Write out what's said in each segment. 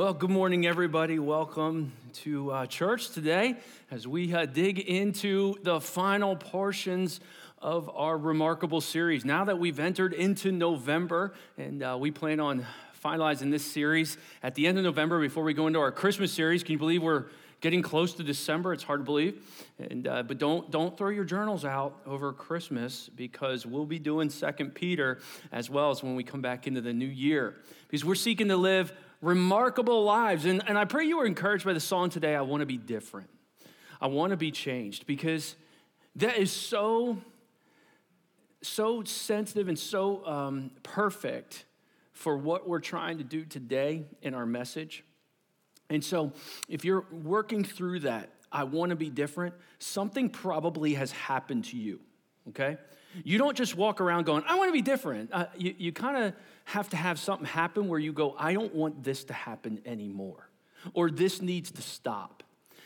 Well, good morning, everybody. Welcome to uh, church today as we uh, dig into the final portions of our remarkable series. Now that we've entered into November, and uh, we plan on finalizing this series at the end of November before we go into our Christmas series. Can you believe we're getting close to December? It's hard to believe. And, uh, but don't, don't throw your journals out over Christmas because we'll be doing Second Peter as well as when we come back into the new year. Because we're seeking to live remarkable lives. And, and I pray you were encouraged by the song today, I want to be different. I want to be changed because that is so, so sensitive and so um, perfect for what we're trying to do today in our message. And so, if you're working through that, I want to be different, something probably has happened to you, okay? You don't just walk around going, I want to be different. Uh, you you kind of have to have something happen where you go, I don't want this to happen anymore, or this needs to stop.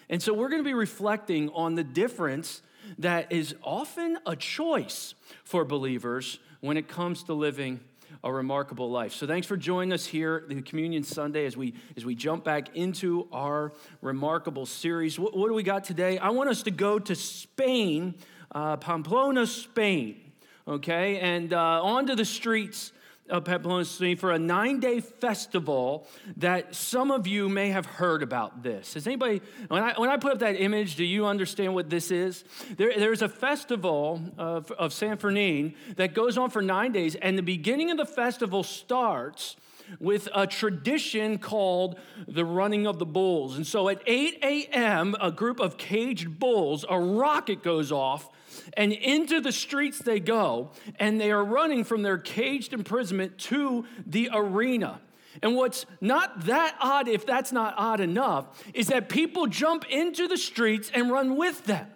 And so we're going to be reflecting on the difference that is often a choice for believers when it comes to living a remarkable life. So thanks for joining us here the Communion Sunday as we as we jump back into our remarkable series. What, what do we got today? I want us to go to Spain, uh, Pamplona, Spain. Okay, and uh, onto the streets Uh, of Pamplona for a nine day festival that some of you may have heard about this. Has anybody, when I, when I put up that image, do you understand what this is? There, there's a festival of, of San Fermin that goes on for nine days, and the beginning of the festival starts with a tradition called the running of the bulls. And so at 8 a.m., a group of caged bulls, a rocket goes off and into the streets they go, and they are running from their caged imprisonment to the arena. And what's not that odd, if that's not odd enough, is that people jump into the streets and run with them.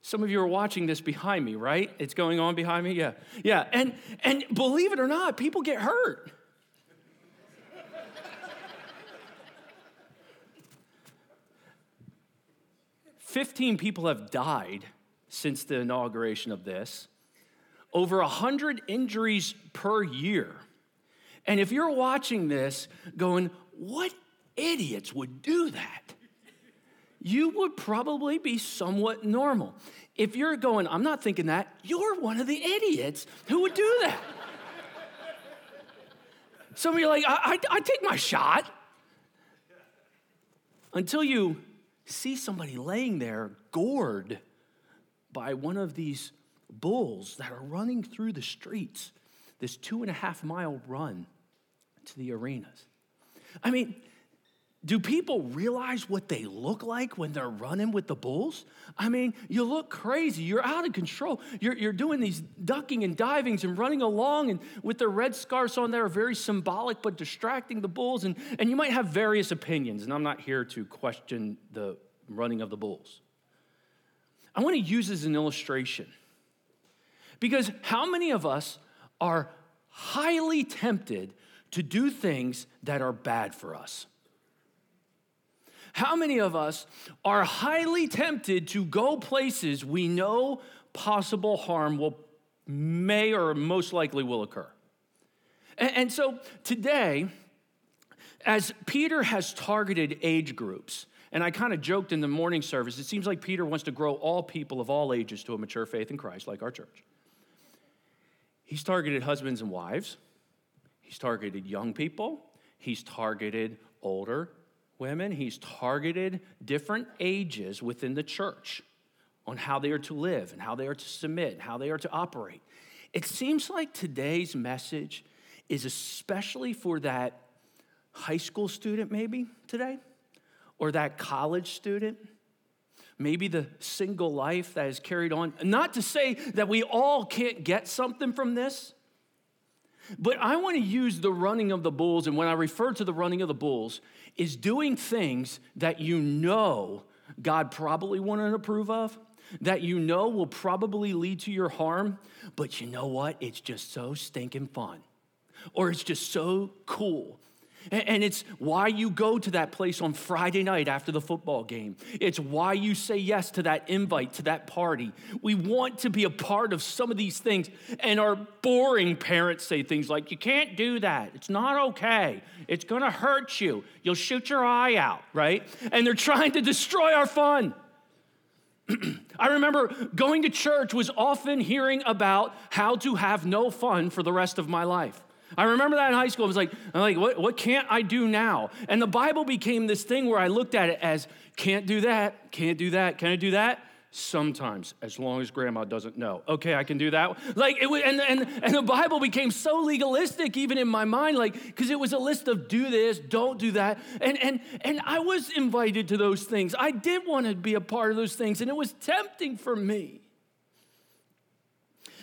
Some of you are watching this behind me, right? It's going on behind me? Yeah. Yeah. And and believe it or not, people get hurt. Fifteen people have died since the inauguration of this, over 100 injuries per year. And if you're watching this going, what idiots would do that? You would probably be somewhat normal. If you're going, I'm not thinking that, you're one of the idiots who would do that. Some of you are like, I, I, I take my shot. Until you see somebody laying there gored by one of these bulls that are running through the streets, this two and a half mile run to the arenas. I mean, do people realize what they look like when they're running with the bulls? I mean, you look crazy. You're out of control. You're, you're doing these ducking and divings and running along, and with the red scarves on there, very symbolic but distracting the bulls. And, and you might have various opinions, and I'm not here to question the running of the bulls. I want to use as an illustration. Because how many of us are highly tempted to do things that are bad for us? How many of us are highly tempted to go places we know possible harm will may or most likely will occur? And, and so today, as Peter has targeted age groups, and I kind of joked in the morning service, it seems like Peter wants to grow all people of all ages to a mature faith in Christ, like our church. He's targeted husbands and wives, he's targeted young people, he's targeted older women, he's targeted different ages within the church on how they are to live and how they are to submit, how they are to operate. It seems like today's message is especially for that high school student, maybe today or that college student, maybe the single life that is carried on. Not to say that we all can't get something from this, but I want to use the running of the bulls, and when I refer to the running of the bulls, is doing things that you know God probably wouldn't approve of, that you know will probably lead to your harm, but you know what? It's just so stinking fun. Or it's just so cool And it's why you go to that place on Friday night after the football game. It's why you say yes to that invite to that party. We want to be a part of some of these things. And our boring parents say things like, You can't do that. It's not okay. It's gonna hurt you. You'll shoot your eye out, right? And they're trying to destroy our fun. I remember going to church was often hearing about how to have no fun for the rest of my life. I remember that in high school. I was like, I'm like, what, what can't I do now? And the Bible became this thing where I looked at it as can't do that, can't do that, can I do that? Sometimes, as long as grandma doesn't know. Okay, I can do that. Like it was, and, and, and the Bible became so legalistic even in my mind, like, because it was a list of do this, don't do that. And and and I was invited to those things. I did want to be a part of those things, and it was tempting for me.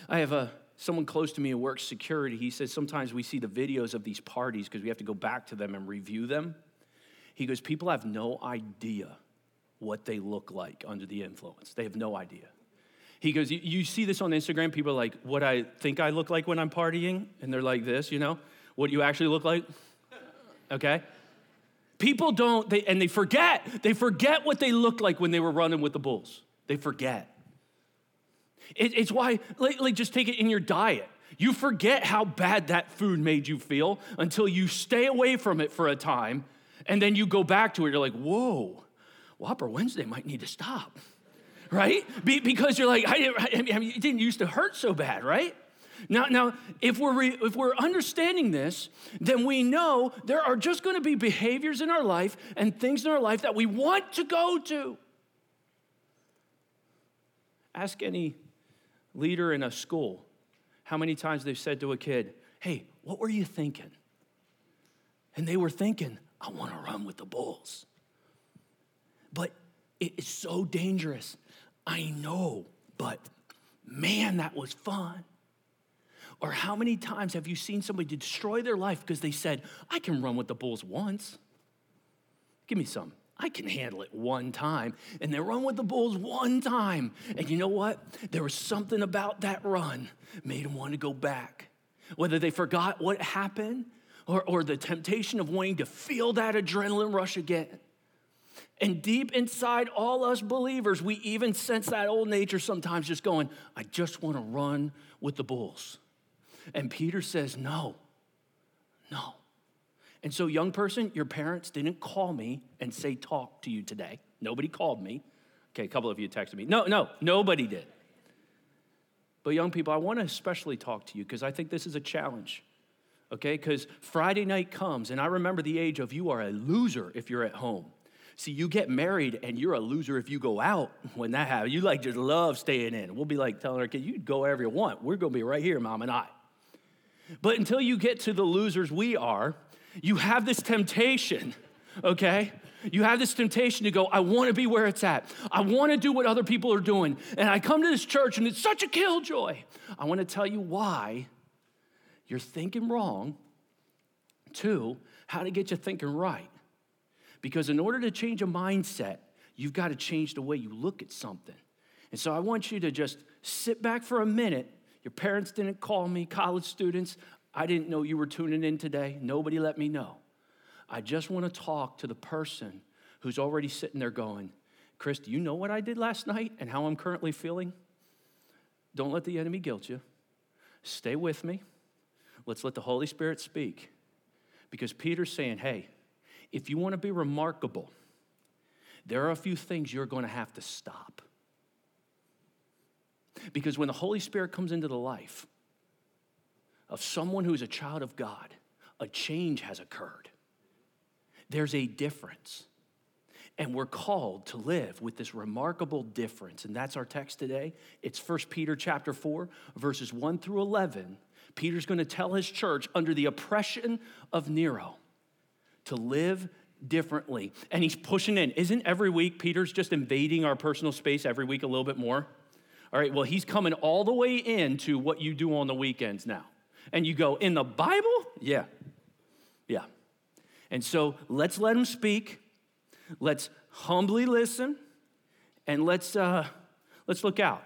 I have a someone close to me who works security, he says sometimes we see the videos of these parties because we have to go back to them and review them. He goes, People have no idea what they look like under the influence. They have no idea. He goes, You see this on Instagram? People are like, What I think I look like when I'm partying? And they're like this, you know? What you actually look like? Okay? People don't, they, and they forget. They forget what they looked like when they were running with the bulls. They forget. It, it's why, like, like, just take it in your diet. You forget how bad that food made you feel until you stay away from it for a time, and then you go back to it. You're like, whoa, Whopper Wednesday might need to stop, right? Be, because you're like, I, I mean, it didn't used to hurt so bad, right? Now, now if, we're re, if we're understanding this, then we know there are just going to be behaviors in our life and things in our life that we want to go to. Ask any leader in a school, how many times they've said to a kid, Hey, what were you thinking? And they were thinking, I want to run with the bulls. But it is so dangerous. I know, but man, that was fun. Or how many times have you seen somebody destroy their life because they said, I can run with the bulls once? Give me some. I can handle it one time. And they run with the Bulls one time. And you know what? There was something about that run made them want to go back. Whether they forgot what happened or, or the temptation of wanting to feel that adrenaline rush again. And deep inside all us believers, we even sense that old nature sometimes just going, I just want to run with the bulls. And Peter says, No, no. And so, young person, your parents didn't call me and say, talk to you today. Nobody called me. Okay, a couple of you texted me. No, no, nobody did. But, young people, I want to especially talk to you because I think this is a challenge. Okay, because Friday night comes, and I remember the age of you are a loser if you're at home. See, you get married and you're a loser if you go out when that happens. You like just love staying in. We'll be like telling our kids, you go wherever you want. We're gonna be right here, mom and I. But until you get to the losers we are, you have this temptation, okay? You have this temptation to go, I want to be where it's at. I want to do what other people are doing. And I come to this church and it's such a killjoy. I want to tell you why you're thinking wrong. Two, how to get you thinking right. Because in order to change a mindset, you've got to change the way you look at something. And so I want you to just sit back for a minute. Your parents didn't call me, college students. I didn't know you were tuning in today. Nobody let me know. I just want to talk to the person who's already sitting there going, Chris, do you know what I did last night and how I'm currently feeling? Don't let the enemy guilt you. Stay with me. Let's let the Holy Spirit speak. Because Peter's saying, hey, if you want to be remarkable, there are a few things you're going to have to stop. Because when the Holy Spirit comes into the life, of someone who's a child of God, a change has occurred. There's a difference. And we're called to live with this remarkable difference. And that's our text today. It's 1 Peter chapter 4, verses 1 through 11. Peter's going to tell his church under the oppression of Nero to live differently. And he's pushing in. Isn't every week Peter's just invading our personal space every week a little bit more? All right, well, he's coming all the way into what you do on the weekends now and you go, In the Bible? Yeah. Yeah. And so let's let him speak. Let's humbly listen. And let's, uh, let's look out.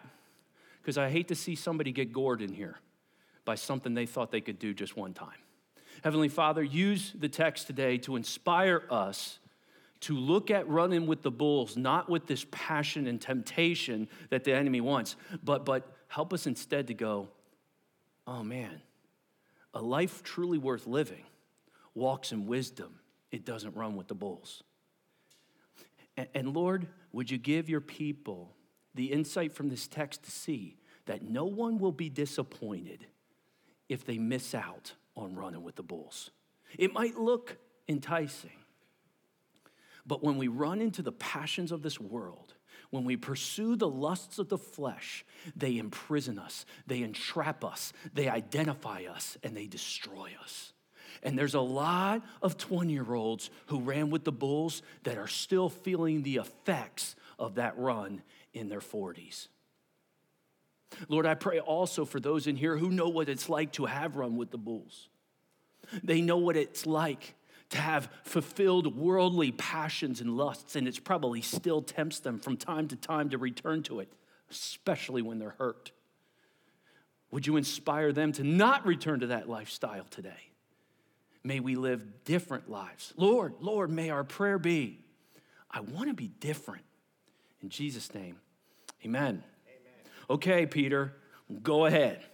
Because I hate to see somebody get gored in here by something they thought they could do just one time. Heavenly Father, use the text today to inspire us to look at running with the bulls, not with this passion and temptation that the enemy wants, but, but help us instead to go, oh man, a life truly worth living walks in wisdom. It doesn't run with the bulls. And, and Lord, would you give your people the insight from this text to see that no one will be disappointed if they miss out on running with the bulls? It might look enticing, but when we run into the passions of this world, when we pursue the lusts of the flesh, they imprison us, they entrap us, they identify us, and they destroy us. And there's a lot of 20 year olds who ran with the bulls that are still feeling the effects of that run in their 40s. Lord, I pray also for those in here who know what it's like to have run with the bulls. They know what it's like to have fulfilled worldly passions and lusts, and it's probably still tempts them from time to time to return to it, especially when they're hurt. Would you inspire them to not return to that lifestyle today? May we live different lives. Lord, Lord, may our prayer be I want to be different. In Jesus' name, amen. amen. Okay, Peter, go ahead.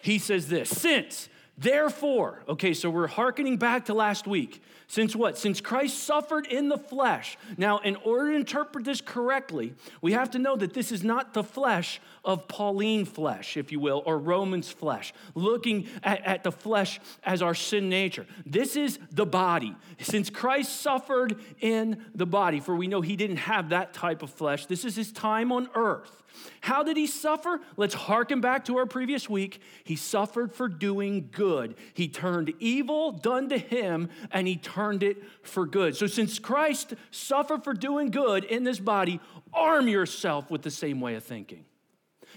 He says this Since Therefore, okay, so we're hearkening back to last week. Since what? Since Christ suffered in the flesh. Now, in order to interpret this correctly, we have to know that this is not the flesh of Pauline flesh, if you will, or Romans flesh, looking at, at the flesh as our sin nature. This is the body. Since Christ suffered in the body, for we know he didn't have that type of flesh, this is his time on earth. How did he suffer? Let's hearken back to our previous week. He suffered for doing good. He turned evil done to him and he turned it for good. So, since Christ suffered for doing good in this body, arm yourself with the same way of thinking.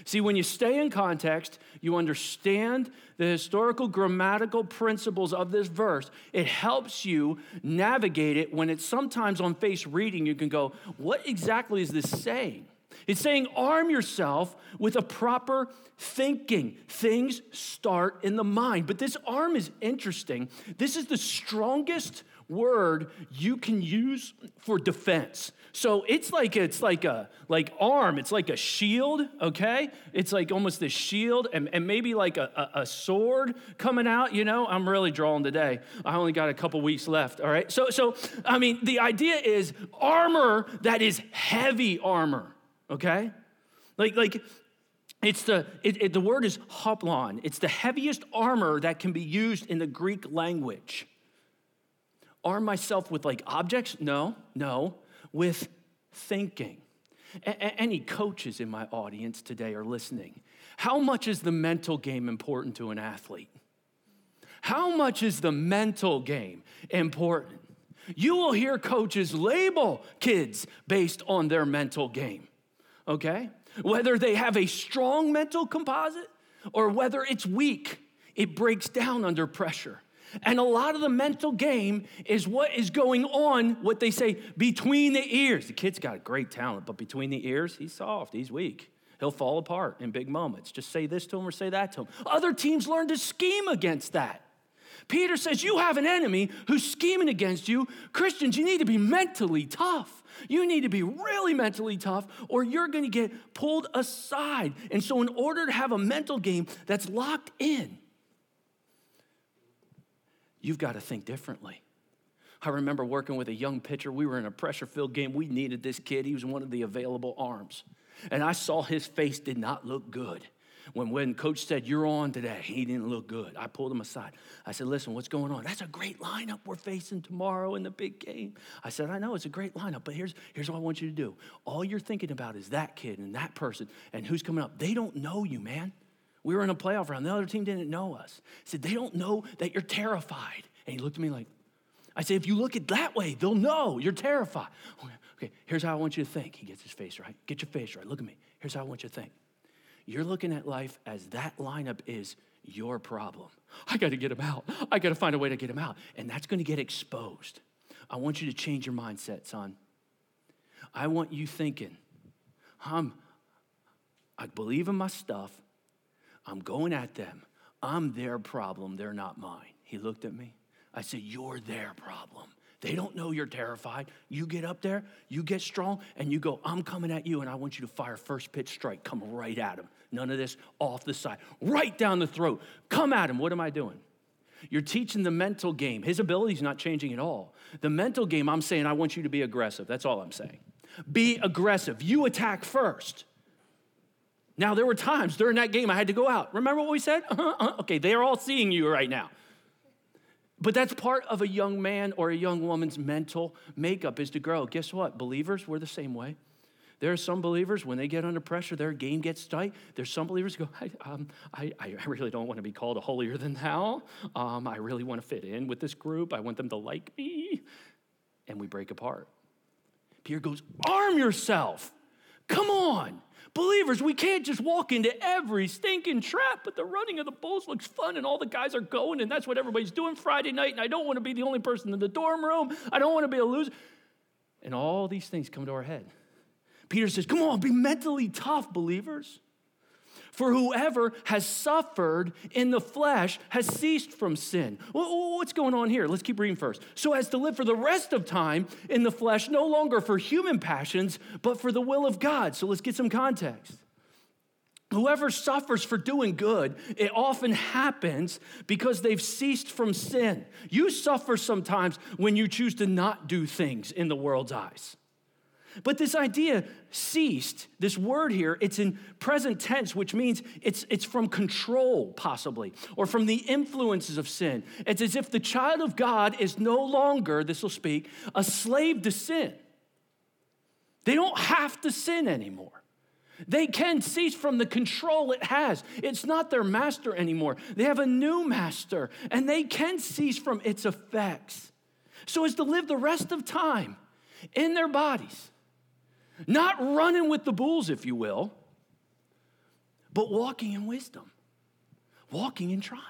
See, when you stay in context, you understand the historical grammatical principles of this verse. It helps you navigate it when it's sometimes on face reading, you can go, What exactly is this saying? It's saying arm yourself with a proper thinking. Things start in the mind. But this arm is interesting. This is the strongest word you can use for defense. So it's like it's like a like arm, it's like a shield, okay? It's like almost a shield and, and maybe like a, a, a sword coming out, you know. I'm really drawing today. I only got a couple weeks left, all right? So so I mean the idea is armor that is heavy armor okay? Like, like it's the, it, it, the word is hoplon. It's the heaviest armor that can be used in the Greek language. Arm myself with like objects? No, no, with thinking. A- any coaches in my audience today are listening. How much is the mental game important to an athlete? How much is the mental game important? You will hear coaches label kids based on their mental game okay? Whether they have a strong mental composite or whether it's weak, it breaks down under pressure. And a lot of the mental game is what is going on, what they say, between the ears. The kid's got a great talent, but between the ears, he's soft, he's weak. He'll fall apart in big moments. Just say this to him or say that to him. Other teams learn to scheme against that. Peter says, You have an enemy who's scheming against you. Christians, you need to be mentally tough. You need to be really mentally tough, or you're going to get pulled aside. And so, in order to have a mental game that's locked in, you've got to think differently. I remember working with a young pitcher. We were in a pressure filled game. We needed this kid. He was one of the available arms. And I saw his face did not look good. When, when coach said, You're on today, he didn't look good. I pulled him aside. I said, Listen, what's going on? That's a great lineup we're facing tomorrow in the big game. I said, I know it's a great lineup, but here's, here's what I want you to do. All you're thinking about is that kid and that person and who's coming up. They don't know you, man. We were in a playoff round. The other team didn't know us. I said, They don't know that you're terrified. And he looked at me like, I said, If you look at that way, they'll know you're terrified. Okay, okay, here's how I want you to think. He gets his face right. Get your face right. Look at me. Here's how I want you to think. You're looking at life as that lineup is your problem. I got to get him out. I got to find a way to get him out. And that's going to get exposed. I want you to change your mindset, son. I want you thinking, I'm, I believe in my stuff. I'm going at them. I'm their problem. They're not mine. He looked at me. I said, You're their problem. They don't know you're terrified. You get up there, you get strong, and you go, I'm coming at you, and I want you to fire first pitch strike. Come right at him. None of this off the side, right down the throat. Come at him. What am I doing? You're teaching the mental game. His ability's not changing at all. The mental game, I'm saying, I want you to be aggressive. That's all I'm saying. Be aggressive. You attack first. Now, there were times during that game I had to go out. Remember what we said? Uh-huh, uh-huh. Okay, they're all seeing you right now. But that's part of a young man or a young woman's mental makeup is to grow. Guess what? Believers, we're the same way. There are some believers, when they get under pressure, their game gets tight. There's some believers who go, I, um, I, I, really don't want to be called a holier than thou. Um, I really want to fit in with this group. I want them to like me. And we break apart. Peter goes, Arm yourself. Come on. Believers, we can't just walk into every stinking trap, but the running of the bulls looks fun and all the guys are going, and that's what everybody's doing Friday night. And I don't want to be the only person in the dorm room. I don't want to be a loser. And all these things come to our head. Peter says, Come on, be mentally tough, believers. For whoever has suffered in the flesh has ceased from sin. What's going on here? Let's keep reading first. So as to live for the rest of time in the flesh, no longer for human passions, but for the will of God. So let's get some context. Whoever suffers for doing good, it often happens because they've ceased from sin. You suffer sometimes when you choose to not do things in the world's eyes. But this idea ceased, this word here, it's in present tense, which means it's, it's from control, possibly, or from the influences of sin. It's as if the child of God is no longer, this will speak, a slave to sin. They don't have to sin anymore. They can cease from the control it has. It's not their master anymore. They have a new master, and they can cease from its effects. So, as to live the rest of time in their bodies not running with the bulls, if you will, but walking in wisdom, walking in triumph.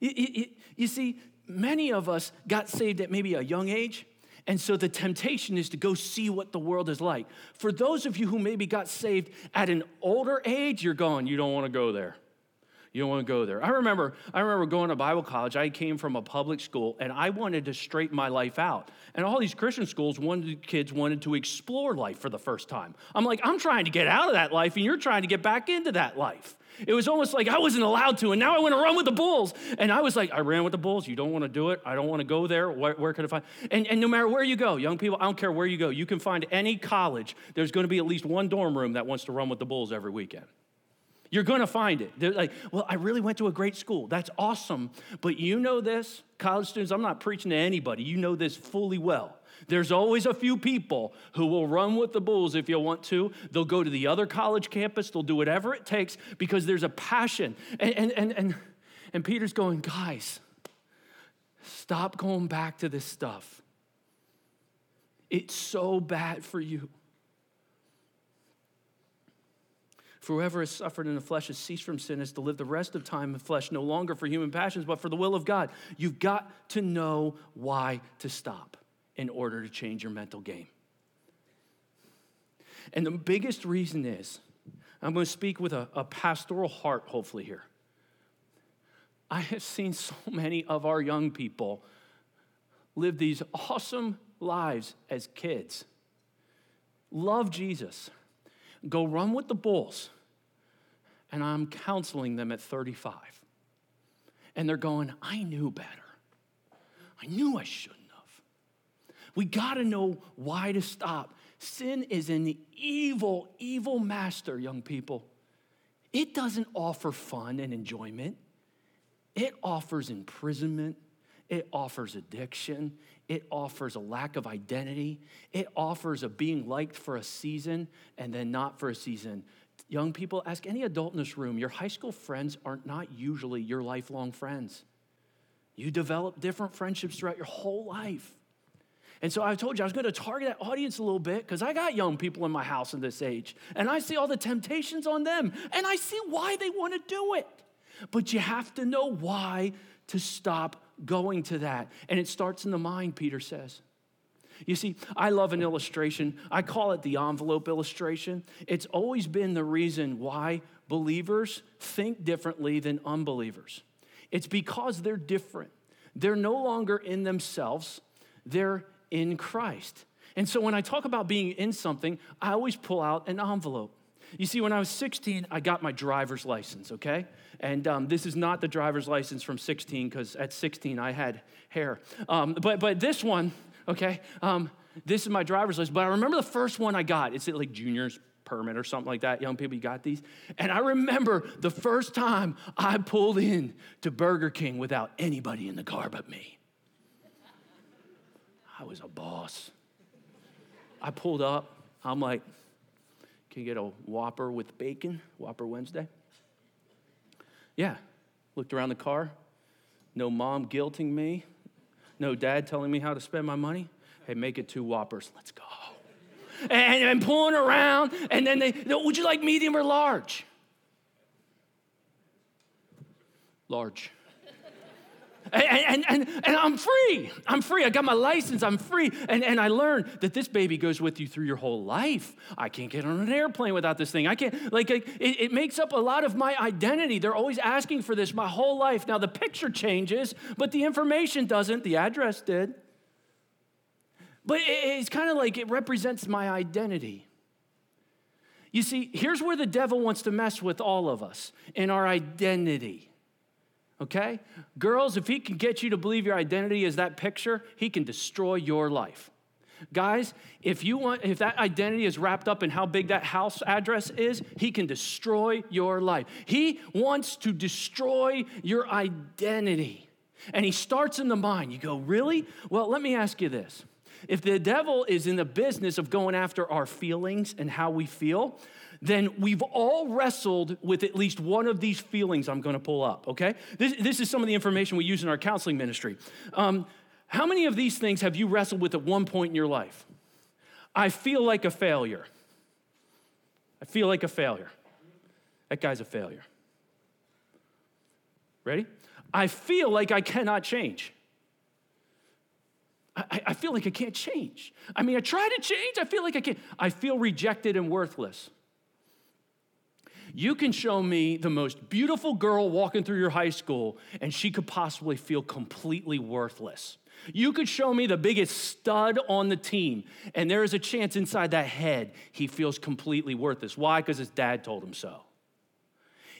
you see, many of us got saved at maybe a young age, and so the temptation is to go see what the world is like. For those of you who maybe got saved at an older age, you're going, you don't want to go there. You don't want to go there. I remember, I remember going to Bible college. I came from a public school and I wanted to straighten my life out. And all these Christian schools wanted kids wanted to explore life for the first time. I'm like, I'm trying to get out of that life and you're trying to get back into that life. It was almost like I wasn't allowed to, and now I want to run with the bulls. And I was like, I ran with the bulls. You don't want to do it. I don't want to go there. Where, where can I find? And, and no matter where you go, young people, I don't care where you go, you can find any college. There's going to be at least one dorm room that wants to run with the bulls every weekend. You're going to find it. They're like, well, I really went to a great school. That's awesome. But you know this, college students, I'm not preaching to anybody. You know this fully well. There's always a few people who will run with the bulls if you want to. They'll go to the other college campus, they'll do whatever it takes because there's a passion. And, and, and, and, and Peter's going, guys, stop going back to this stuff. It's so bad for you. For whoever has suffered in the flesh has ceased from sin, is to live the rest of time in flesh, no longer for human passions, but for the will of God. You've got to know why to stop in order to change your mental game. And the biggest reason is I'm going to speak with a, a pastoral heart, hopefully, here. I have seen so many of our young people live these awesome lives as kids, love Jesus Go run with the bulls. And I'm counseling them at 35. And they're going, I knew better. I knew I shouldn't have. We got to know why to stop. Sin is an evil, evil master, young people. It doesn't offer fun and enjoyment, it offers imprisonment, it offers addiction, it offers a lack of identity. It offers a being liked for a season and then not for a season. Young people, ask any adult in this room, your high school friends are not usually your lifelong friends. You develop different friendships throughout your whole life. And so I told you I was going to target that audience a little bit because I got young people in my house in this age, and I see all the temptations on them, and I see why they want to do it. But you have to know why to stop going to that. And it starts in the mind, Peter says. You see, I love an illustration. I call it the envelope illustration. It's always been the reason why believers think differently than unbelievers. It's because they're different. they're no longer in themselves, they're in Christ. And so when I talk about being in something, I always pull out an envelope. You see, when I was 16, I got my driver's license, okay? And um, this is not the driver's license from 16, because at 16 I had hair. Um, but, but this one, okay, um, this is my driver's license. But I remember the first one I got. It's like junior's permit or something like that. Young people, you got these? And I remember the first time I pulled in to Burger King without anybody in the car but me. I was a boss. I pulled up. I'm like, can you get a Whopper with bacon? Whopper Wednesday? Yeah. Looked around the car. No mom guilting me. No dad telling me how to spend my money. Hey, make it two Whoppers. Let's go. And, and pulling around. And then they, would you like medium or large? Large. And, and, and, I'm free. I'm free. I got my license. I'm free. And, and I learned that this baby goes with you through your whole life. I can't get on an airplane without this thing. I can't, like, it, it makes up a lot of my identity. They're always asking for this my whole life. Now, the picture changes, but the information doesn't. The address did. But it, it's kind of like it represents my identity. You see, here's where the devil wants to mess with all of us in our identity okay? Girls, if he can get you to believe your identity is that picture, he can destroy your life. Guys, if you want if that identity is wrapped up in how big that house address is, he can destroy your life. He wants to destroy your identity. And he starts in the mind. You go, "Really?" Well, let me ask you this. If the devil is in the business of going after our feelings and how we feel, then we've all wrestled with at least one of these feelings I'm going to pull up, okay? This, this is some of the information we use in our counseling ministry. Um, how many of these things have you wrestled with at one point in your life? I feel like a failure. I feel like a failure. That guy's a failure. Ready? I feel like I cannot change. I, I, feel like I can't change. I mean, I try to change, I feel like I can't. I feel rejected and worthless. You can show me the most beautiful girl walking through your high school, and she could possibly feel completely worthless. You could show me the biggest stud on the team, and there is a chance inside that head he feels completely worthless. Why? Because his dad told him so.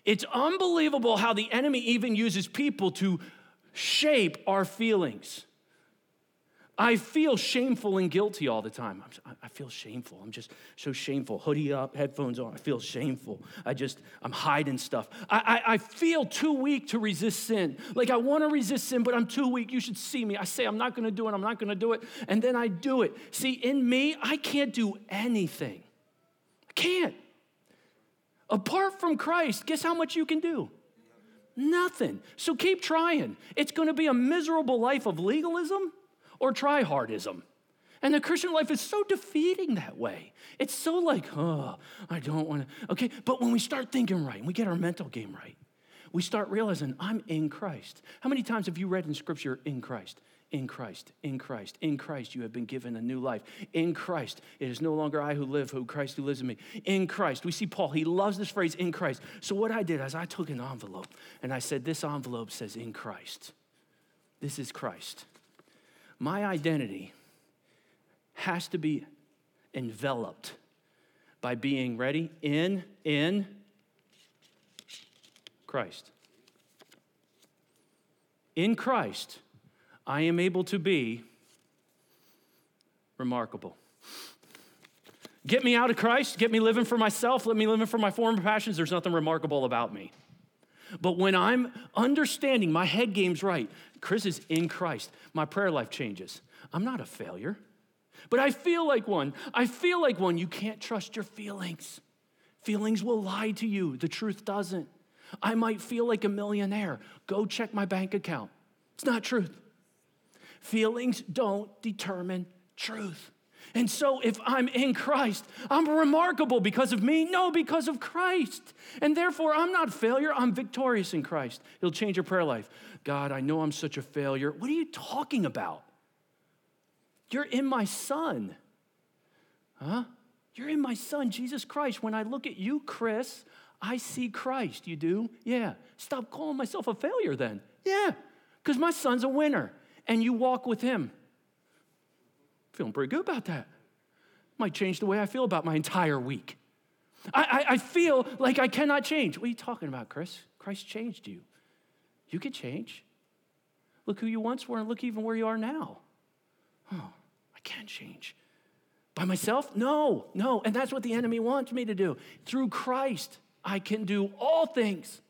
It's unbelievable how the enemy even uses people to shape our feelings. I feel shameful and guilty all the time. I'm, i feel shameful. I'm just so shameful. Hoodie up, headphones on. I feel shameful. I just, I'm hiding stuff. I, I, I feel too weak to resist sin. Like I want to resist sin, but I'm too weak. You should see me. I say, I'm not going to do it. I'm not going to do it. And then I do it. See, in me, I can't do anything. I can't. Apart from Christ, guess how much you can do? Nothing. So keep trying. It's going to be a miserable life of legalism or tryhardism. And the Christian life is so defeating that way. It's so like, oh, I don't want to. Okay, but when we start thinking right and we get our mental game right, we start realizing I'm in Christ. How many times have you read in Scripture, in Christ? In Christ, in Christ, in Christ, you have been given a new life. In Christ, it is no longer I who live, who Christ who lives in me. In Christ, we see Paul, he loves this phrase, in Christ. So, what I did is I took an envelope and I said, This envelope says, in Christ. This is Christ my identity has to be enveloped by being ready in in Christ. In Christ, I am able to be remarkable. Get me out of Christ, get me living for myself, let me living for my former passions. There's nothing remarkable about me. But when I'm understanding my head game's right, Chris is in Christ, my prayer life changes. I'm not a failure, but I feel like one. I feel like one. You can't trust your feelings. Feelings will lie to you, the truth doesn't. I might feel like a millionaire. Go check my bank account. It's not truth. Feelings don't determine truth. And so, if I'm in Christ, I'm remarkable because of me? No, because of Christ. And therefore, I'm not failure, I'm victorious in Christ. He'll change your prayer life. God, I know I'm such a failure. What are you talking about? You're in my Son. Huh? You're in my Son, Jesus Christ. When I look at you, Chris, I see Christ. You do? Yeah. Stop calling myself a failure then. Yeah. Because my son's a winner, and you walk with him. Feeling pretty good about that. Might change the way I feel about my entire week. I, I, I feel like I cannot change. What are you talking about, Chris? Christ changed you. You can change. Look who you once were and look even where you are now. Oh, I can't change. By myself? No, no. And that's what the enemy wants me to do. Through Christ, I can do all things.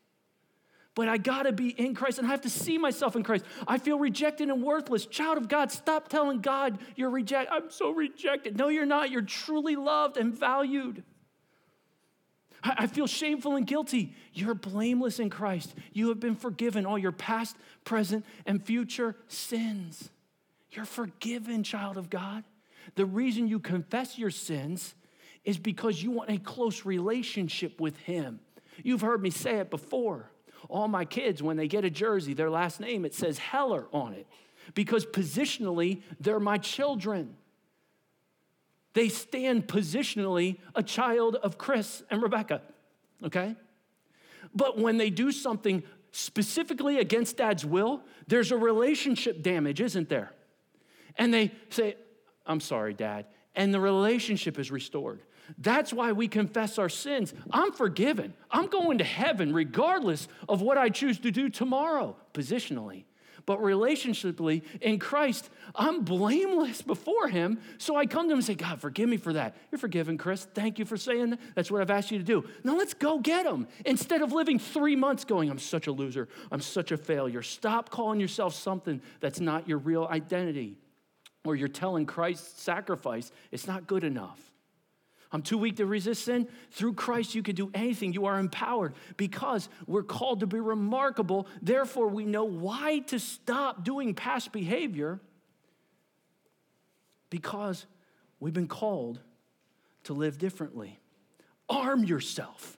But I gotta be in Christ and I have to see myself in Christ. I feel rejected and worthless. Child of God, stop telling God you're rejected. I'm so rejected. No, you're not. You're truly loved and valued. I feel shameful and guilty. You're blameless in Christ. You have been forgiven all your past, present, and future sins. You're forgiven, child of God. The reason you confess your sins is because you want a close relationship with Him. You've heard me say it before. All my kids, when they get a jersey, their last name, it says Heller on it because positionally, they're my children. They stand positionally a child of Chris and Rebecca, okay? But when they do something specifically against dad's will, there's a relationship damage, isn't there? And they say, I'm sorry, dad. And the relationship is restored. That's why we confess our sins. I'm forgiven. I'm going to heaven regardless of what I choose to do tomorrow, positionally but relationshiply in Christ, I'm blameless before Him. So I come to Him and say, God, forgive me for that. You're forgiven, Chris. Thank you for saying that. That's what I've asked you to do. Now let's go get Him. Instead of living three months going, I'm such a loser, I'm such a failure. Stop calling yourself something that's not your real identity. Or you're telling Christ's sacrifice, it's not good enough. I'm too weak to resist sin. Through Christ, you can do anything. You are empowered because we're called to be remarkable. Therefore, we know why to stop doing past behavior because we've been called to live differently. Arm yourself.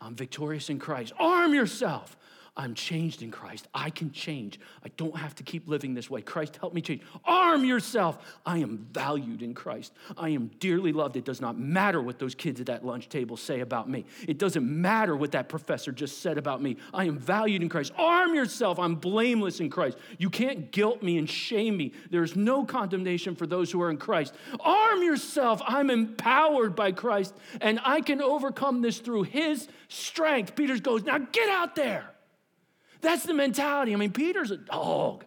I'm victorious in Christ. Arm yourself. I'm changed in Christ. I can change. I don't have to keep living this way. Christ, help me change. Arm yourself. I am valued in Christ. I am dearly loved. It does not matter what those kids at that lunch table say about me. It doesn't matter what that professor just said about me. I am valued in Christ. Arm yourself. I'm blameless in Christ. You can't guilt me and shame me. There's no condemnation for those who are in Christ. Arm yourself. I'm empowered by Christ, and I can overcome this through his strength. Peter goes, Now get out there. That's the mentality. I mean, Peter's a dog.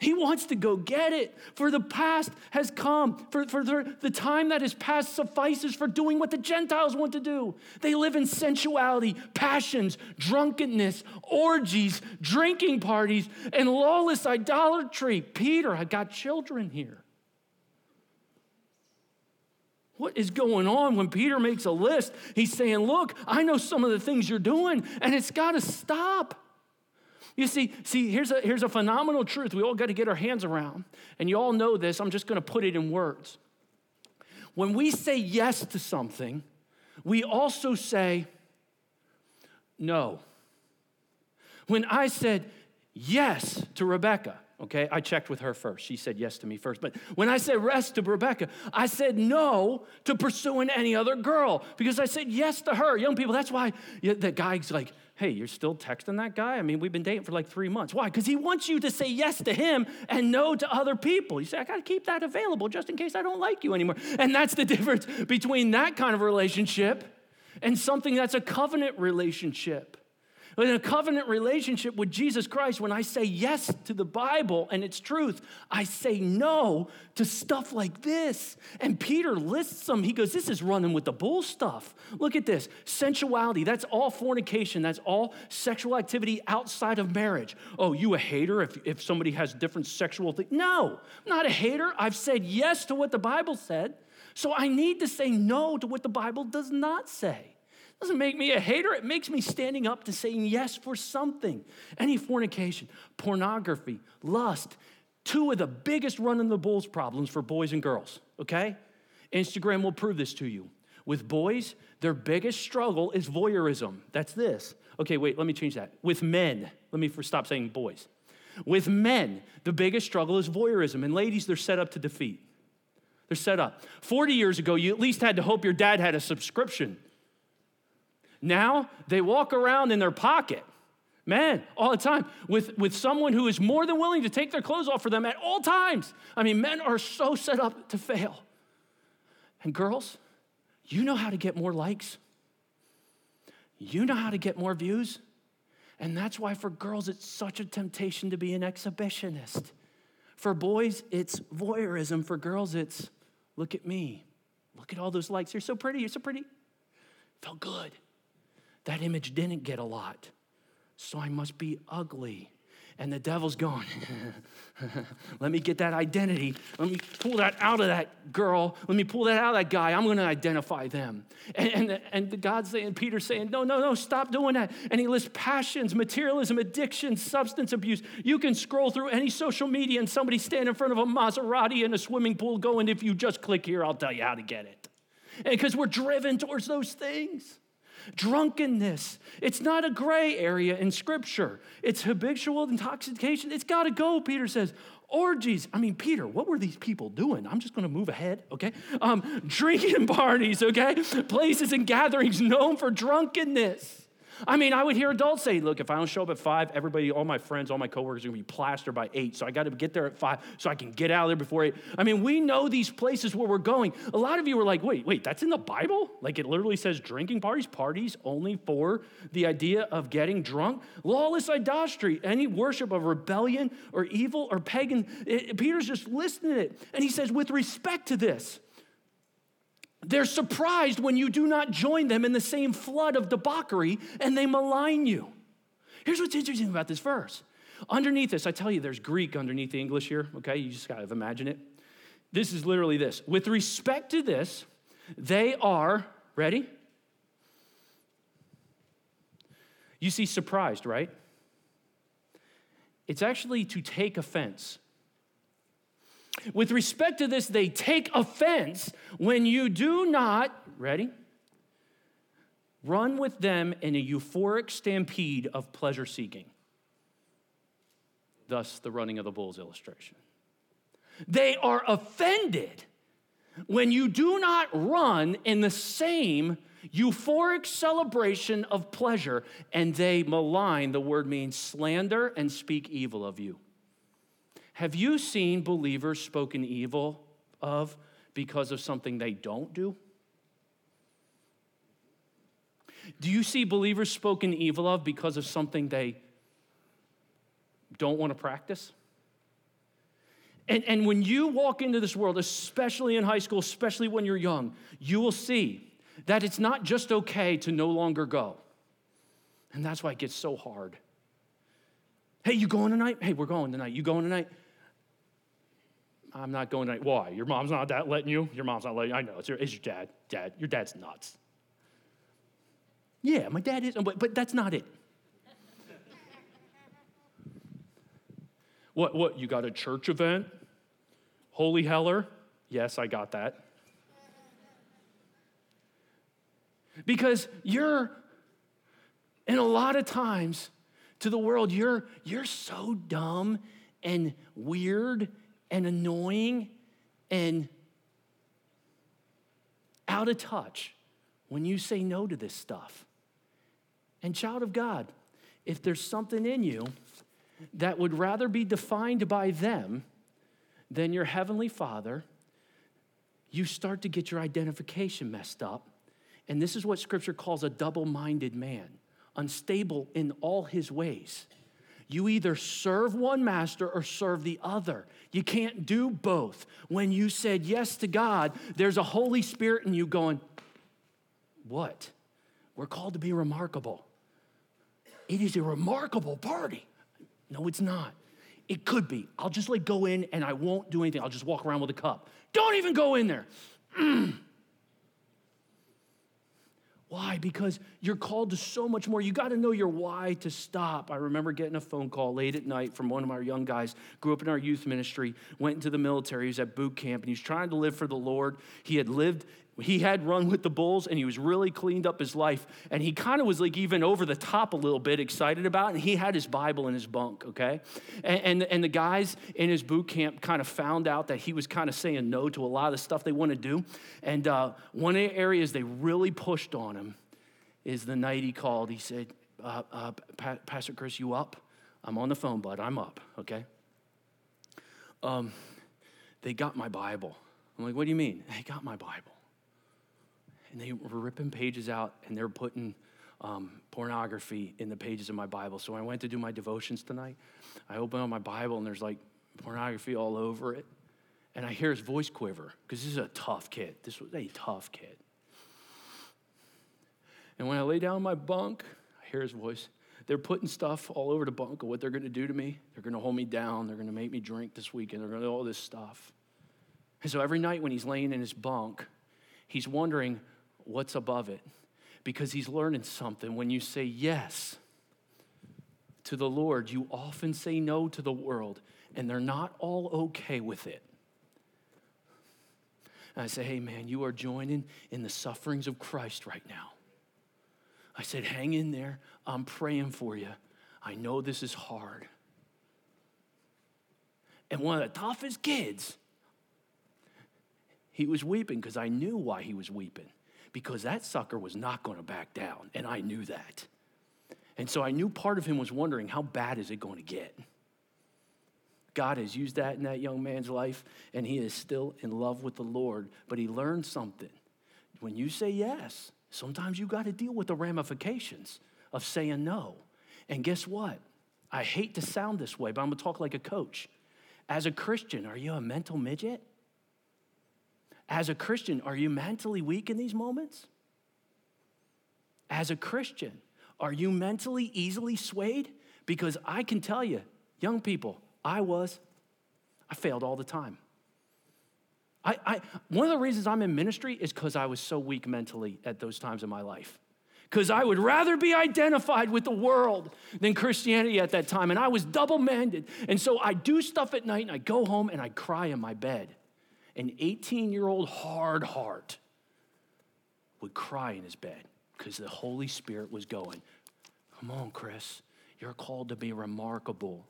He wants to go get it. For the past has come. For, for the, the time that has passed suffices for doing what the Gentiles want to do. They live in sensuality, passions, drunkenness, orgies, drinking parties, and lawless idolatry. Peter I got children here. What is going on when Peter makes a list? He's saying, Look, I know some of the things you're doing, and it's got to stop. You see, see, here's a, here's a phenomenal truth we all got to get our hands around. And you all know this, I'm just going to put it in words. When we say yes to something, we also say no. When I said yes to Rebecca, okay, I checked with her first. She said yes to me first. But when I said yes to Rebecca, I said no to pursuing any other girl because I said yes to her. Young people, that's why the guy's like, hey, you're still texting that guy? I mean, we've been dating for like three months. Why? Because he wants you to say yes to him and no to other people. You say, I got to keep that available just in case I don't like you anymore. And that's the difference between that kind of relationship and something that's a covenant relationship. In a covenant relationship with Jesus Christ, when I say yes to the Bible and its truth, I say no to stuff like this. And Peter lists them. He goes, This is running with the bull stuff. Look at this sensuality. That's all fornication. That's all sexual activity outside of marriage. Oh, you a hater if, if somebody has different sexual things? No, I'm not a hater. I've said yes to what the Bible said. So I need to say no to what the Bible does not say doesn't make me a hater. It makes me standing up to saying yes for something. Any fornication, pornography, lust, two of the biggest running the bulls problems for boys and girls, okay? Instagram will prove this to you. With boys, their biggest struggle is voyeurism. That's this. Okay, wait, let me change that. With men, let me stop saying boys. With men, the biggest struggle is voyeurism. And ladies, they're set up to defeat. They're set up. 40 years ago, you at least had to hope your dad had a subscription now they walk around in their pocket. Men, all the time, with, with someone who is more than willing to take their clothes off for them at all times. I mean, men are so set up to fail. And girls, you know how to get more likes, you know how to get more views. And that's why for girls, it's such a temptation to be an exhibitionist. For boys, it's voyeurism. For girls, it's look at me. Look at all those likes. You're so pretty. You're so pretty. Felt good. That image didn't get a lot so I must be ugly. And the devil's going, let me get that identity. Let me pull that out of that girl. Let me pull that out of that guy. I'm going to identify them. And, and, and God's saying, Peter's saying, no, no, no, stop doing that. And he lists passions, materialism, addiction, substance abuse. You can scroll through any social media and somebody stand in front of a Maserati in a swimming pool going, if you just click here, I'll tell you how to get it. And Because we're driven towards those things. Drunkenness. It's not a gray area in Scripture. It's habitual intoxication. It's got to go, Peter says. Orgies. I mean, Peter, what were these people doing? I'm just going to move ahead, okay? Um, drinking parties, okay? Places and gatherings known for drunkenness. I mean, I would hear adults say, look, if I don't show up at five, everybody, all my friends, all my coworkers are gonna be plastered by eight. So I gotta get there at five so I can get out of there before eight. I mean, we know these places where we're going. A lot of you are like, wait, wait, that's in the Bible? Like it literally says drinking parties, parties only for the idea of getting drunk. Lawless idolatry, any worship of rebellion or evil or pagan. It, Peter's just listing it. And he says, with respect to this, they're surprised when you do not join them in the same flood of debauchery and they malign you. Here's what's interesting about this verse. Underneath this, I tell you, there's Greek underneath the English here, okay? You just gotta imagine it. This is literally this. With respect to this, they are, ready? You see, surprised, right? It's actually to take offense. With respect to this, they take offense when you do not, ready? Run with them in a euphoric stampede of pleasure seeking. Thus, the running of the bulls illustration. They are offended when you do not run in the same euphoric celebration of pleasure and they malign, the word means slander and speak evil of you. Have you seen believers spoken evil of because of something they don't do? Do you see believers spoken evil of because of something they don't want to practice? And, and when you walk into this world, especially in high school, especially when you're young, you will see that it's not just okay to no longer go. And that's why it gets so hard. Hey, you going tonight? Hey, we're going tonight. You going tonight? I'm not going tonight. Why? Your mom's not that letting you? Your mom's not letting you. I know. It's your, it's your dad. Dad, your dad's nuts. Yeah, my dad is, but, but that's not it. what, what, you got a church event? Holy Heller? Yes, I got that. Because you're, and a lot of times to the world, you're, you're so dumb and weird and annoying and out of touch when you say no to this stuff. And, child of God, if there's something in you that would rather be defined by them than your heavenly Father, you start to get your identification messed up. And this is what Scripture calls a double minded man, unstable in all his ways. You either serve one master or serve the other. You can't do both. When you said yes to God, there's a Holy Spirit in you going, What? We're called to be remarkable. It is a remarkable party. No, it's not. It could be. I'll just like go in and I won't do anything. I'll just walk around with a cup. Don't even go in there. Why? Because you're called to so much more. You got to know your why to stop. I remember getting a phone call late at night from one of our young guys, grew up in our youth ministry, went into the military, he was at boot camp, and he's trying to live for the Lord. He had lived he had run with the bulls and he was really cleaned up his life and he kind of was like even over the top a little bit excited about it and he had his bible in his bunk okay and, and, and the guys in his boot camp kind of found out that he was kind of saying no to a lot of the stuff they want to do and uh, one of the areas they really pushed on him is the night he called he said uh, uh, pa- Pastor Chris, you up? I'm on the phone, bud. I'm up, okay? Um, they got my Bible. I'm like, what do you mean? They got my Bible. And they were ripping pages out and they're putting um, pornography in the pages of my Bible. So I went to do my devotions tonight, I opened up my Bible and there's like pornography all over it. And I hear his voice quiver because this is a tough kid. This was a tough kid. And when I lay down my bunk, I hear his voice. They're putting stuff all over the bunk of what they're going to do to me. They're going to hold me down. They're going to make me drink this weekend. They're going to do all this stuff. And so every night when he's laying in his bunk, he's wondering what's above it because he's learning something. When you say yes to the Lord, you often say no to the world, and they're not all okay with it. And I say, hey, man, you are joining in the sufferings of Christ right now. I said, hang in there. I'm praying for you. I know this is hard. And one of the toughest kids, he was weeping because I knew why he was weeping. Because that sucker was not going to back down, and I knew that. And so I knew part of him was wondering, how bad is it going to get? God has used that in that young man's life, and he is still in love with the Lord, but he learned something. When you say yes, sometimes you got to deal with the ramifications of saying no. And guess what? I hate to sound this way, but I'm gonna talk like a coach. As a Christian, are you a mental midget? As a Christian, are you mentally weak in these moments? As a Christian, are you mentally easily swayed? Because I can tell you, young people, I was. I failed all the time. I, I, one of the reasons I'm in ministry is because I was so weak mentally at those times in my life. Because I would rather be identified with the world than Christianity at that time. And I was double minded. And so I do stuff at night and I go home and I cry in my bed. An 18 year old hard heart would cry in his bed because the Holy Spirit was going, Come on, Chris, you're called to be remarkable.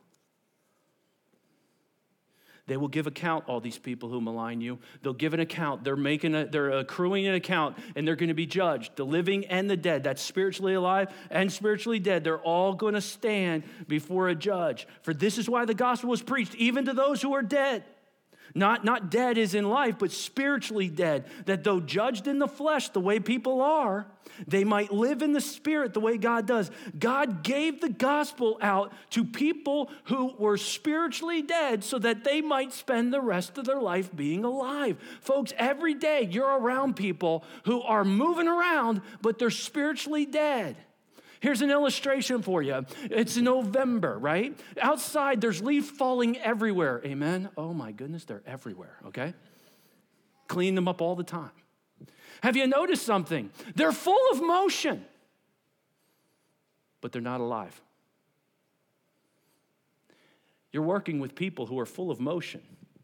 They will give account, all these people who malign you. They'll give an account. They're making a, they're accruing an account and they're going to be judged. The living and the dead, that's spiritually alive and spiritually dead, they're all going to stand before a judge. For this is why the gospel was preached, even to those who are dead not, not dead as in life, but spiritually dead, that though judged in the flesh the way people are, they might live in the spirit the way God does. God gave the gospel out to people who were spiritually dead so that they might spend the rest of their life being alive. Folks, every day you're around people who are moving around, but they're spiritually dead. Here's an illustration for you. It's November, right? Outside, there's leaf falling everywhere. Amen? Oh my goodness, they're everywhere, okay? Clean them up all the time. Have you noticed something? They're full of motion, but they're not alive. You're working with people who are full of motion,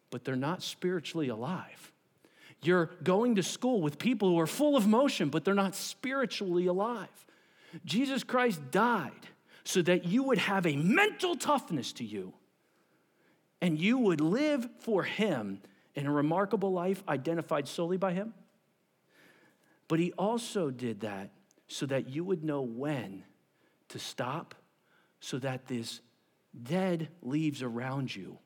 but they're not spiritually alive. You're going to school with people who are full of motion, but they're not spiritually alive. Jesus Christ died so that you would have a mental toughness to you and you would live for Him in a remarkable life identified solely by Him. But He also did that so that you would know when to stop, so that this dead leaves around you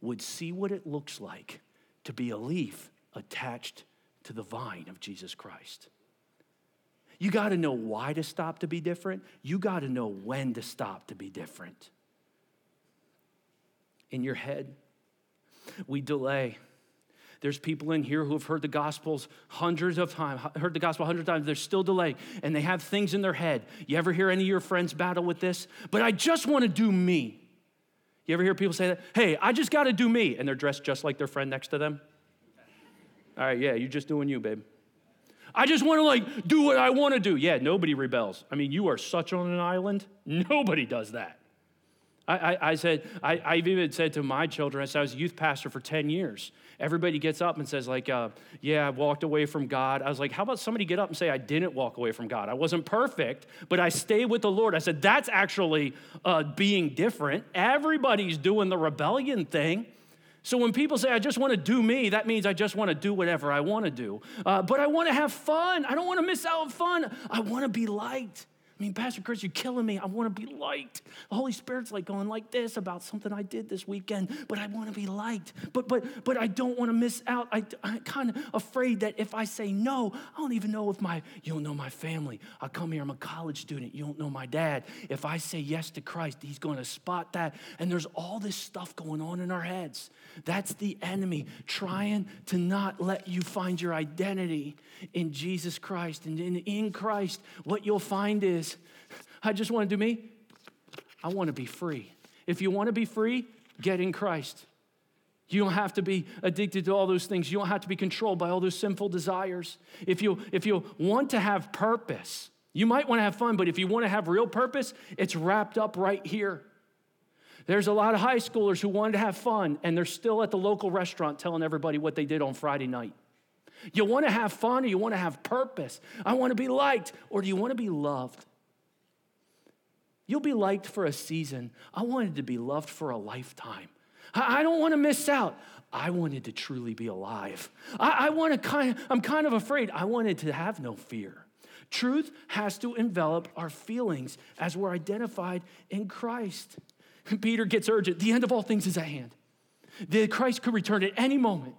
would see what it looks like to be a leaf attached to the vine of Jesus Christ. You got to know why to stop to be different. You got to know when to stop to be different. In your head, we delay. There's people in here who have heard the gospels hundreds of times, heard the gospel hundreds of times. They're still delaying, and they have things in their head. You ever hear any of your friends battle with this? But I just want to do me. You ever hear people say that? Hey, I just got to do me, and they're dressed just like their friend next to them. All right, yeah, you're just doing you, babe. I just want to like do what I want to do. Yeah, nobody rebels. I mean, you are such on an island. Nobody does that. I, I, I said, I, I've even said to my children, I said, I was a youth pastor for 10 years. Everybody gets up and says, like, uh, yeah, I walked away from God. I was like, how about somebody get up and say, I didn't walk away from God? I wasn't perfect, but I stayed with the Lord. I said, that's actually uh, being different. Everybody's doing the rebellion thing. So when people say, I just want to do me, that means I just want to do whatever I want to do. Uh, but I want to have fun. I don't want to miss out on fun. I want to be liked. I mean, Pastor Chris, you're killing me. I want to be liked. The Holy Spirit's like going like this about something I did this weekend, but I want to be liked. But but but I don't want to miss out. I, I'm kind of afraid that if I say no, I don't even know if my you don't know my family. I come here, I'm a college student. You don't know my dad. If I say yes to Christ, He's going to spot that. And there's all this stuff going on in our heads. That's the enemy trying to not let you find your identity in Jesus Christ. And in, in Christ, what you'll find is I just want to do me. I want to be free. If you want to be free, get in Christ. You don't have to be addicted to all those things. You don't have to be controlled by all those sinful desires. If you, if you want to have purpose, you might want to have fun, but if you want to have real purpose, it's wrapped up right here. There's a lot of high schoolers who wanted to have fun, and they're still at the local restaurant telling everybody what they did on Friday night. You want to have fun or you want to have purpose? I want to be liked, or do you want to be loved? You'll be liked for a season. I wanted to be loved for a lifetime. I don't want to miss out. I wanted to truly be alive. I, I want to kind of, I'm kind of afraid. I wanted to have no fear. Truth has to envelop our feelings as we're identified in Christ. Peter gets urgent. The end of all things is at hand. The Christ could return at any moment.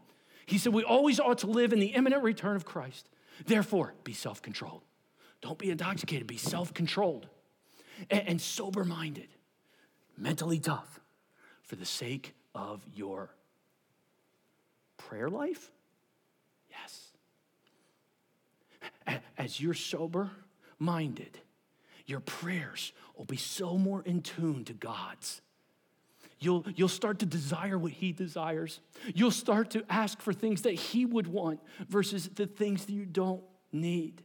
He said, We always ought to live in the imminent return of Christ. Therefore, be self controlled. Don't be intoxicated, be self controlled and, and sober minded, mentally tough for the sake of your prayer life? Yes. As you're sober minded, your prayers will be so more in tune to God's. You'll, you'll start to desire what He desires. You'll start to ask for things that He would want versus the things that you don't need.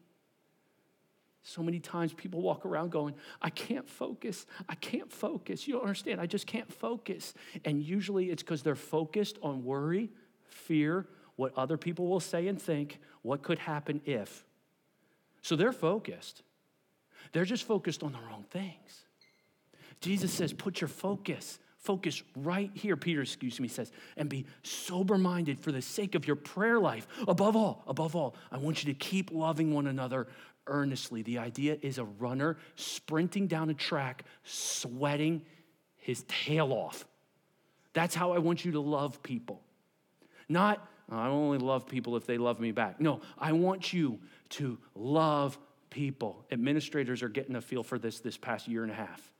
So many times people walk around going, I can't focus. I can't focus. You don't understand. I just can't focus. And usually it's because they're focused on worry, fear, what other people will say and think, what could happen if. So they're focused. They're just focused on the wrong things. Jesus says, put your focus focus right here, Peter, excuse me, says, and be sober minded for the sake of your prayer life. Above all, above all, I want you to keep loving one another earnestly. The idea is a runner sprinting down a track, sweating his tail off. That's how I want you to love people. Not, I only love people if they love me back. No, I want you to love people. Administrators are getting a feel for this this past year and a half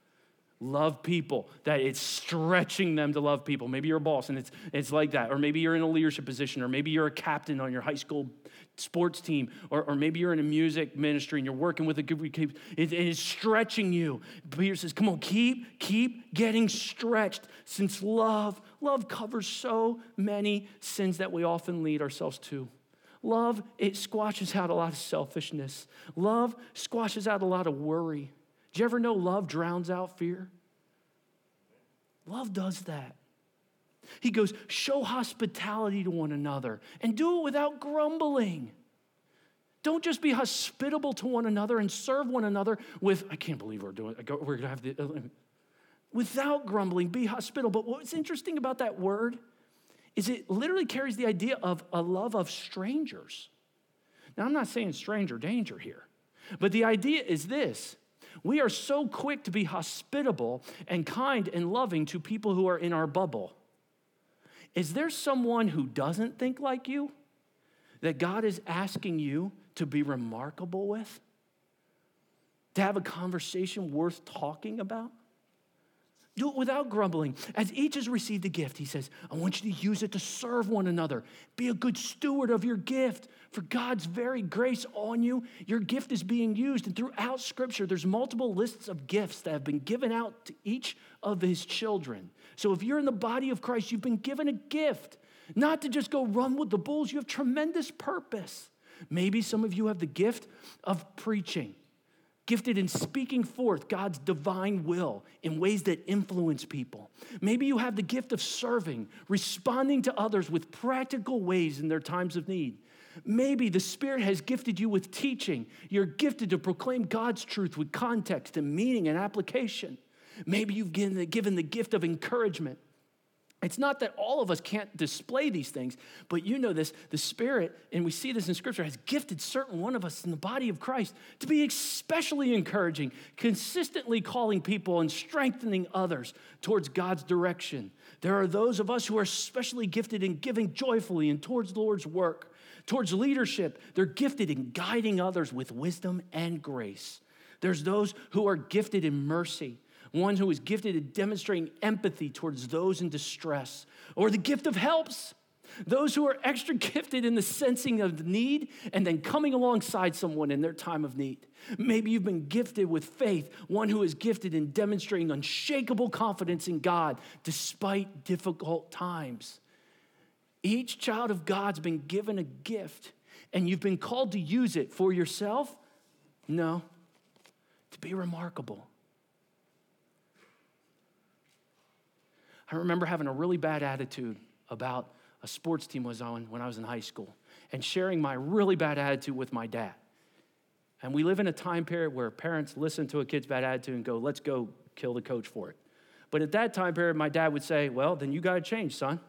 love people, that it's stretching them to love people. Maybe you're a boss and it's, it's like that. Or maybe you're in a leadership position, or maybe you're a captain on your high school sports team, or, or maybe you're in a music ministry and you're working with a group. It, it is stretching you. Peter says, Come on, keep, keep getting stretched since love, love covers so many sins that we often lead ourselves to. Love, it squashes out a lot of selfishness. Love squashes out a lot of worry. Do you ever know love drowns out fear? Love does that. He goes, show hospitality to one another and do it without grumbling. Don't just be hospitable to one another and serve one another with, I can't believe we're doing. We're to have the, uh, without grumbling, be hospitable. But what's interesting about that word is it literally carries the idea of a love of strangers. Now, I'm not saying stranger danger here, but the idea is this we are so quick to be hospitable and kind and loving to people who are in our bubble. Is there someone who doesn't think like you that God is asking you to be remarkable with? To have a conversation worth talking about? Do it without grumbling. As each has received a gift, he says, I want you to use it to serve one another. Be a good steward of your gift. For God's very grace on you, your gift is being used. And throughout Scripture, there's multiple lists of gifts that have been given out to each of his children. So if you're in the body of Christ, you've been given a gift, not to just go run with the bulls. You have tremendous purpose. Maybe some of you have the gift of preaching gifted in speaking forth God's divine will in ways that influence people. Maybe you have the gift of serving, responding to others with practical ways in their times of need. Maybe the Spirit has gifted you with teaching. You're gifted to proclaim God's truth with context and meaning and application. Maybe you've given the, given the gift of encouragement. It's not that all of us can't display these things, but you know this the Spirit, and we see this in Scripture, has gifted certain one of us in the body of Christ to be especially encouraging, consistently calling people and strengthening others towards God's direction. There are those of us who are especially gifted in giving joyfully and towards the Lord's work, towards leadership. They're gifted in guiding others with wisdom and grace. There's those who are gifted in mercy one who is gifted at demonstrating empathy towards those in distress, or the gift of helps, those who are extra gifted in the sensing of need and then coming alongside someone in their time of need. Maybe you've been gifted with faith, one who is gifted in demonstrating unshakable confidence in God despite difficult times. Each child of God's been given a gift, and you've been called to use it for yourself? No, to be remarkable I remember having a really bad attitude about a sports team was on when I was in high school and sharing my really bad attitude with my dad. And we live in a time period where parents listen to a kid's bad attitude and go, let's go kill the coach for it. But at that time period, my dad would say, well, then you got to change, son.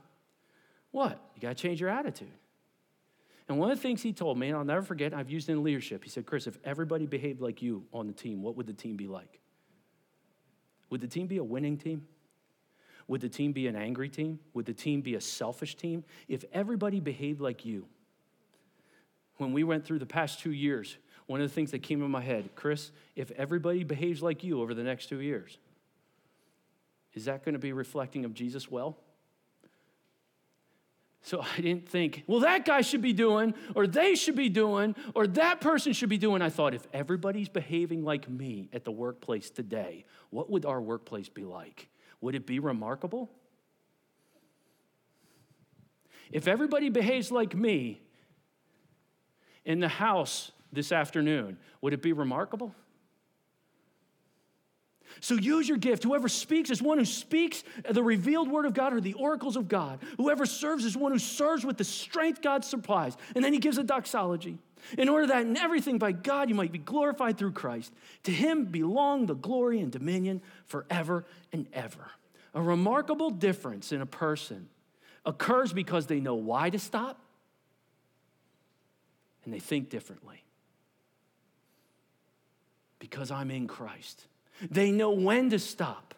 What? You got to change your attitude. And one of the things he told me, and I'll never forget, I've used it in leadership, he said, Chris, if everybody behaved like you on the team, what would the team be like? Would the team be a winning team? Would the team be an angry team? Would the team be a selfish team? If everybody behaved like you, when we went through the past two years, one of the things that came in my head, Chris, if everybody behaves like you over the next two years, is that going to be reflecting of Jesus well? So I didn't think, well, that guy should be doing, or they should be doing, or that person should be doing. I thought, if everybody's behaving like me at the workplace today, what would our workplace be like? Would it be remarkable? If everybody behaves like me in the house this afternoon, would it be remarkable? So use your gift. Whoever speaks is one who speaks the revealed word of God or the oracles of God. Whoever serves is one who serves with the strength God supplies. And then he gives a doxology. In order that in everything by God you might be glorified through Christ. To him belong the glory and dominion forever and ever. A remarkable difference in a person occurs because they know why to stop and they think differently. Because I'm in Christ. They know when to stop.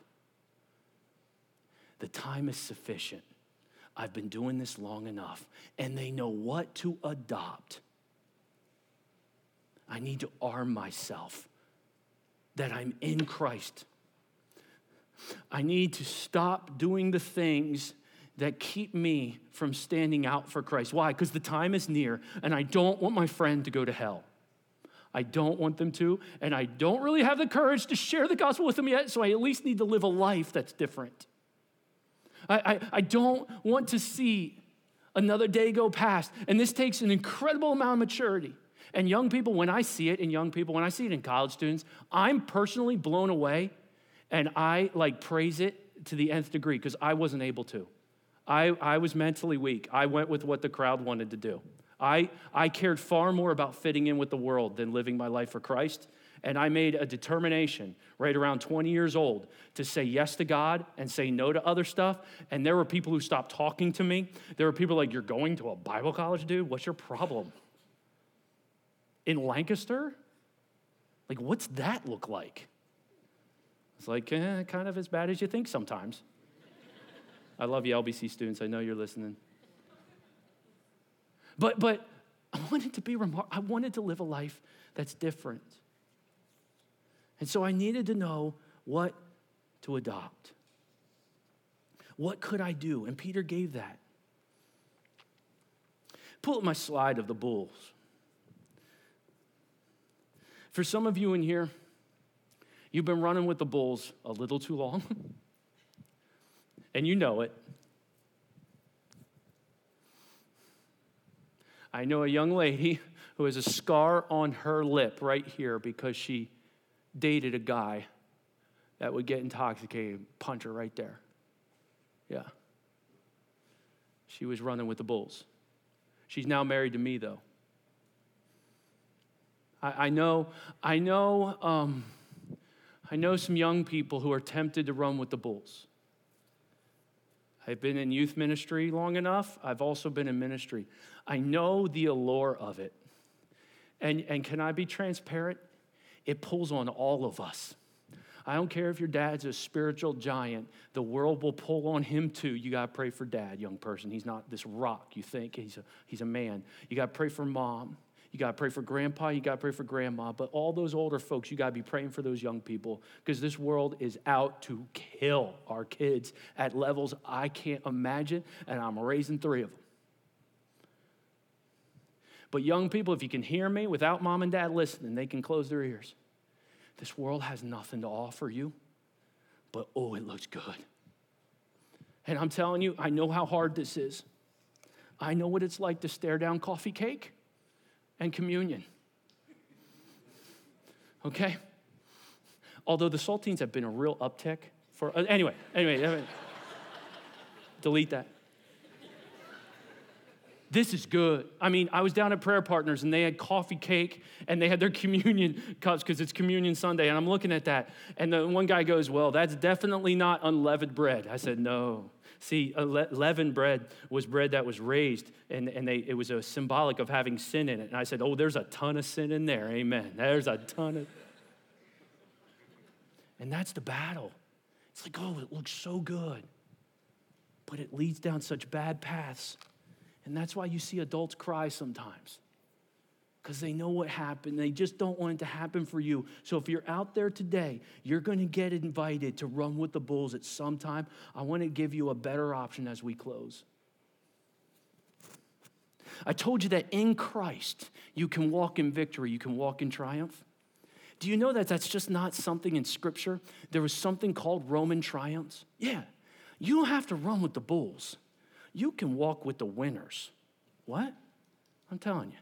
The time is sufficient. I've been doing this long enough. And they know what to adopt. I need to arm myself that I'm in Christ. I need to stop doing the things that keep me from standing out for Christ. Why? Because the time is near, and I don't want my friend to go to hell. I don't want them to, and I don't really have the courage to share the gospel with them yet, so I at least need to live a life that's different. I, I, I don't want to see another day go past, and this takes an incredible amount of maturity. And young people, when I see it in young people, when I see it in college students, I'm personally blown away and I like praise it to the nth degree because I wasn't able to. I, I was mentally weak. I went with what the crowd wanted to do. I, I cared far more about fitting in with the world than living my life for Christ. And I made a determination right around 20 years old to say yes to God and say no to other stuff. And there were people who stopped talking to me. There were people like, You're going to a Bible college, dude? What's your problem? In Lancaster? Like, what's that look like? It's like eh, kind of as bad as you think sometimes. I love you, LBC students. I know you're listening. But, but I wanted to be remar- I wanted to live a life that's different. And so I needed to know what to adopt. What could I do? And Peter gave that. Pull up my slide of the bulls. For some of you in here, You've been running with the bulls a little too long, and you know it. I know a young lady who has a scar on her lip right here because she dated a guy that would get intoxicated, punch her right there. Yeah. She was running with the bulls. She's now married to me, though. I, I know, I know. Um, I know some young people who are tempted to run with the bulls. I've been in youth ministry long enough. I've also been in ministry. I know the allure of it. And, and can I be transparent? It pulls on all of us. I don't care if your dad's a spiritual giant, the world will pull on him too. You got to pray for dad, young person. He's not this rock you think, he's a, he's a man. You got to pray for mom. You got to pray for grandpa, you got to pray for grandma, but all those older folks, you got to be praying for those young people because this world is out to kill our kids at levels I can't imagine, and I'm raising three of them. But young people, if you can hear me without mom and dad listening, they can close their ears. This world has nothing to offer you, but oh, it looks good. And I'm telling you, I know how hard this is. I know what it's like to stare down coffee cake and communion. Okay? Although the saltines have been a real uptick for, uh, anyway, anyway, anyway. delete that. This is good. I mean, I was down at Prayer Partners and they had coffee cake and they had their communion cups because it's Communion Sunday. And I'm looking at that. And the one guy goes, Well, that's definitely not unleavened bread. I said, No. See, leavened bread was bread that was raised, and, and they, it was a symbolic of having sin in it. And I said, Oh, there's a ton of sin in there. Amen. There's a ton of. And that's the battle. It's like, oh, it looks so good, but it leads down such bad paths. And that's why you see adults cry sometimes because they know what happened. They just don't want it to happen for you. So if you're out there today, you're going to get invited to run with the bulls at some time. I want to give you a better option as we close. I told you that in Christ, you can walk in victory, you can walk in triumph. Do you know that that's just not something in Scripture? There was something called Roman triumphs. Yeah, you don't have to run with the bulls, you can walk with the winners. What? I'm telling you.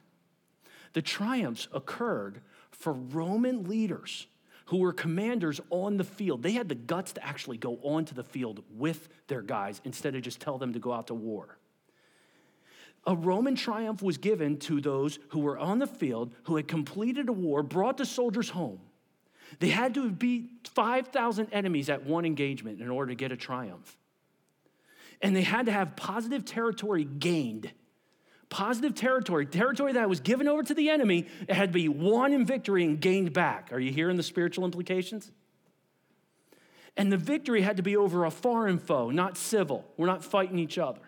The triumphs occurred for Roman leaders who were commanders on the field. They had the guts to actually go onto the field with their guys instead of just tell them to go out to war. A Roman triumph was given to those who were on the field, who had completed a war, brought the soldiers home. They had to beat 5,000 enemies at one engagement in order to get a triumph. And they had to have positive territory gained positive territory, territory that was given over to the enemy, it had to be won in victory and gained back. Are you hearing the spiritual implications? And the victory had to be over a foreign foe, not civil. We're not fighting each other.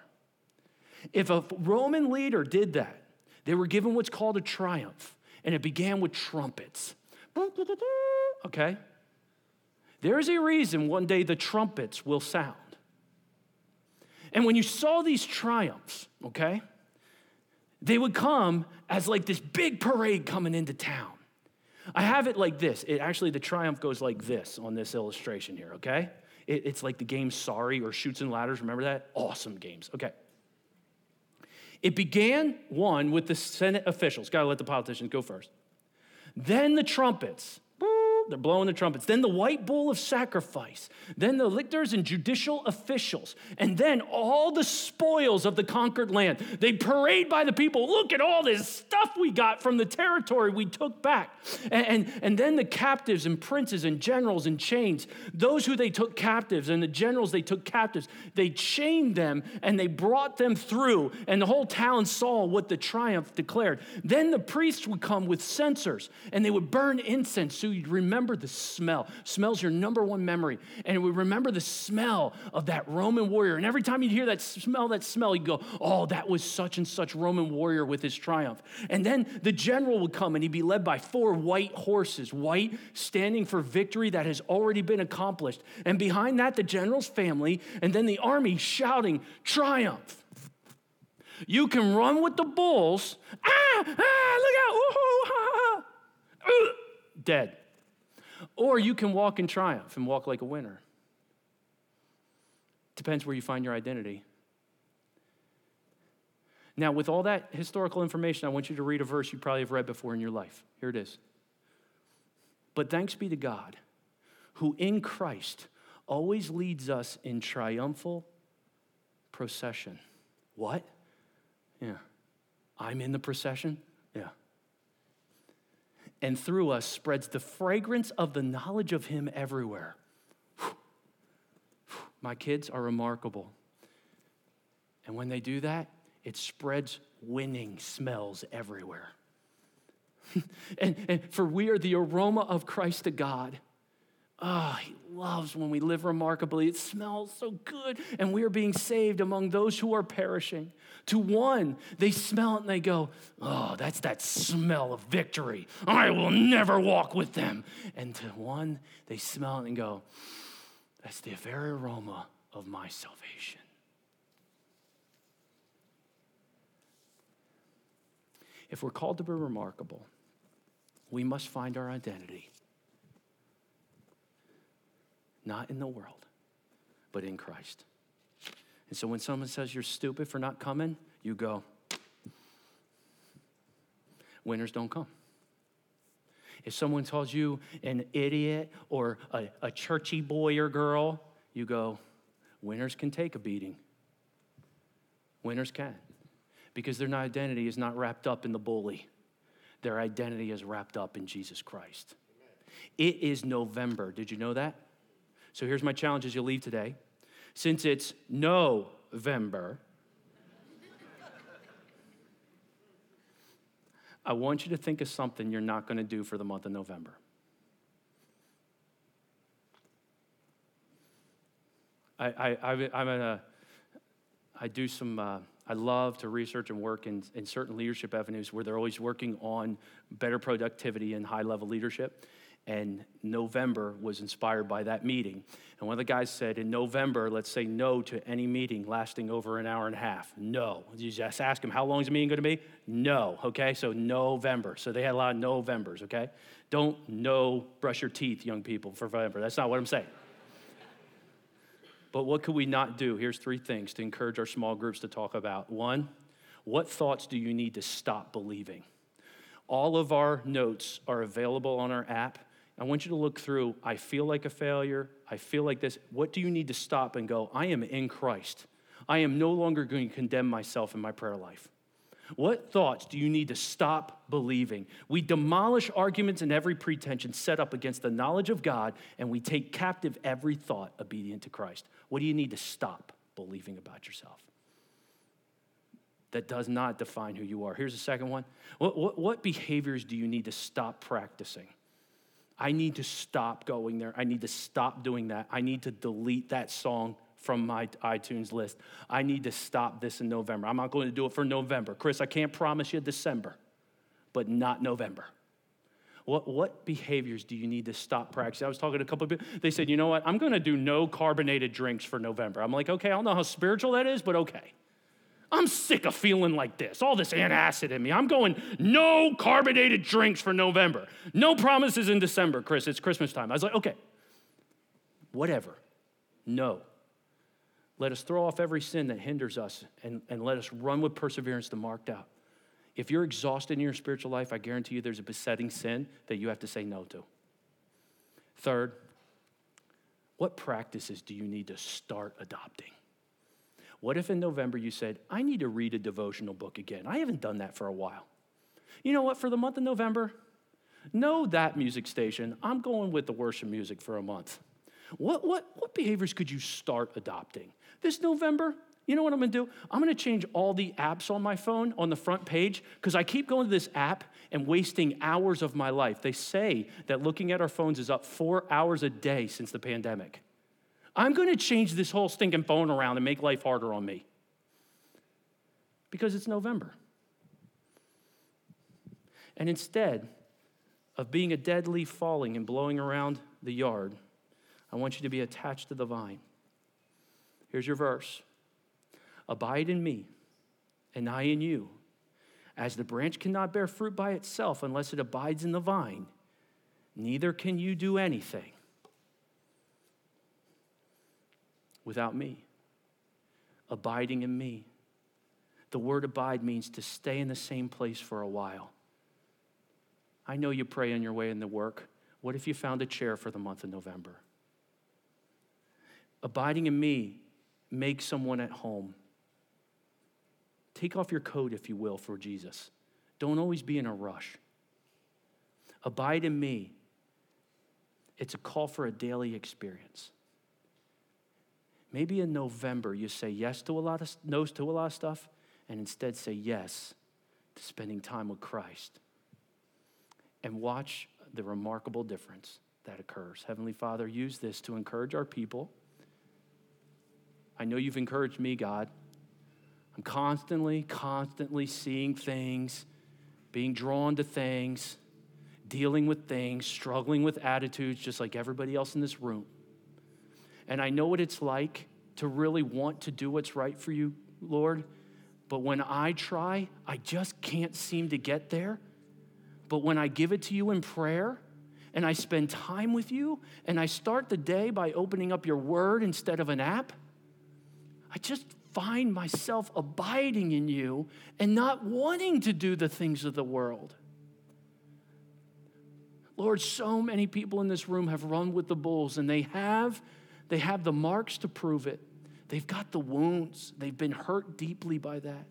If a Roman leader did that, they were given what's called a triumph, and it began with trumpets. Okay? There's a reason one day the trumpets will sound. And when you saw these triumphs, okay, they would come as like this big parade coming into town. I have it like this. It actually, the triumph goes like this on this illustration here, okay? It, it's like the game Sorry or Chutes and Ladders. Remember that? Awesome games. Okay. It began, one, with the Senate officials. Gotta let the politicians go first. Then the trumpets. They're blowing the trumpets. Then the white bull of sacrifice. Then the lictors and judicial officials. And then all the spoils of the conquered land. They parade by the people. Look at all this stuff we got from the territory we took back. And, and, and then the captives and princes and generals in chains. Those who they took captives and the generals they took captives, they chained them and they brought them through. And the whole town saw what the triumph declared. Then the priests would come with censers and they would burn incense so you'd remember remember the smell. Smell's your number one memory. And we remember the smell of that Roman warrior. And every time you hear that smell, that smell, you go, oh, that was such and such Roman warrior with his triumph. And then the general would come and he'd be led by four white horses, white standing for victory that has already been accomplished. And behind that, the general's family, and then the army shouting, triumph. You can run with the bulls. Ah, ah, look out. Ooh, dead. Or you can walk in triumph and walk like a winner. Depends where you find your identity. Now, with all that historical information, I want you to read a verse you probably have read before in your life. Here it is. But thanks be to God, who in Christ always leads us in triumphal procession. What? Yeah. I'm in the procession? And through us spreads the fragrance of the knowledge of Him everywhere. My kids are remarkable. And when they do that, it spreads winning smells everywhere. and, and for we are the aroma of Christ to God. Oh, he loves when we live remarkably. It smells so good. And we are being saved among those who are perishing. To one, they smell it and they go, Oh, that's that smell of victory. I will never walk with them. And to one, they smell it and go, That's the very aroma of my salvation. If we're called to be remarkable, we must find our identity not in the world, but in Christ. And so when someone says you're stupid for not coming, you go, winners don't come. If someone calls you an idiot or a, a churchy boy or girl, you go, winners can take a beating. Winners can. Because their identity is not wrapped up in the bully, their identity is wrapped up in Jesus Christ. It is November. Did you know that? So here's my challenge as you leave today. Since it's November, I want you to think of something you're not going to do for the month of November. I, I, I'm a, I do some, uh, I love to research and work in, in certain leadership avenues where they're always working on better productivity and high level leadership and November was inspired by that meeting. And one of the guys said, in November, let's say no to any meeting lasting over an hour and a half. No. You just ask him, how long is the meeting going to be? No. Okay, so November. So they had a lot of Novembers, okay? Don't no brush your teeth, young people, for November. That's not what I'm saying. but what could we not do? Here's three things to encourage our small groups to talk about. One, what thoughts do you need to stop believing? All of our notes are available on our app. I want you to look through, I feel like a failure. I feel like this. What do you need to stop and go, I am in Christ. I am no longer going to condemn myself in my prayer life. What thoughts do you need to stop believing? We demolish arguments and every pretension set up against the knowledge of God, and we take captive every thought obedient to Christ. What do you need to stop believing about yourself? That does not define who you are. Here's the second one. What, what, what behaviors do you need to stop practicing? I need to stop going there. I need to stop doing that. I need to delete that song from my iTunes list. I need to stop this in November. I'm not going to do it for November. Chris, I can't promise you December, but not November. What, what behaviors do you need to stop practicing? I was talking to a couple of people. They said, you know what? I'm going to do no carbonated drinks for November. I'm like, okay, I don't know how spiritual that is, but okay. I'm sick of feeling like this, all this antacid in me. I'm going, no carbonated drinks for November. No promises in December, Chris. It's Christmas time. I was like, okay, whatever. No. Let us throw off every sin that hinders us and, and let us run with perseverance the marked out. If you're exhausted in your spiritual life, I guarantee you there's a besetting sin that you have to say no to. Third, what practices do you need to start adopting? What if in November you said, I need to read a devotional book again? I haven't done that for a while. You know what? For the month of November, no that music station. I'm going with the worship music for a month. What, what, what behaviors could you start adopting? This November, you know what I'm gonna do? I'm gonna change all the apps on my phone on the front page because I keep going to this app and wasting hours of my life. They say that looking at our phones is up four hours a day since the pandemic. I'm going to change this whole stinking phone around and make life harder on me because it's November. And instead of being a dead leaf falling and blowing around the yard, I want you to be attached to the vine. Here's your verse Abide in me, and I in you. As the branch cannot bear fruit by itself unless it abides in the vine, neither can you do anything without me, abiding in me. The word abide means to stay in the same place for a while. I know you pray on your way into work. What if you found a chair for the month of November? Abiding in me makes someone at home. Take off your coat, if you will, for Jesus. Don't always be in a rush. Abide in me. It's a call for a daily experience maybe in November you say yes to a lot of no's to a lot of stuff and instead say yes to spending time with Christ. And watch the remarkable difference that occurs. Heavenly Father, use this to encourage our people. I know you've encouraged me, God. I'm constantly, constantly seeing things, being drawn to things, dealing with things, struggling with attitudes, just like everybody else in this room. And I know what it's like to really want to do what's right for you, Lord. But when I try, I just can't seem to get there. But when I give it to you in prayer, and I spend time with you, and I start the day by opening up your word instead of an app, I just find myself abiding in you and not wanting to do the things of the world. Lord, so many people in this room have run with the bulls and they have they have the marks to prove it. They've got the wounds. They've been hurt deeply by that.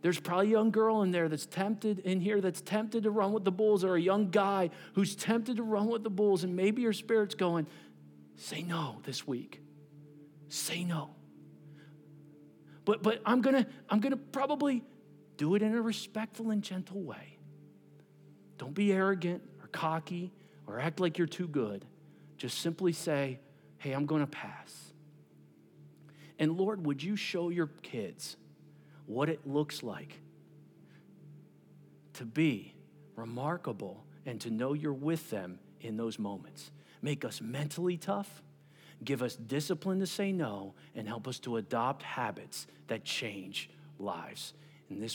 There's probably a young girl in there that's tempted in here that's tempted to run with the bulls, or a young guy who's tempted to run with the bulls, and maybe your spirit's going, say no this week. Say no. But but I'm gonna I'm gonna probably do it in a respectful and gentle way. Don't be arrogant or cocky or act like you're too good. Just simply say, hey, I'm gonna pass. And Lord, would you show your kids what it looks like to be remarkable and to know you're with them in those moments? Make us mentally tough give us discipline to say no, and help us to adopt habits that change lives. In this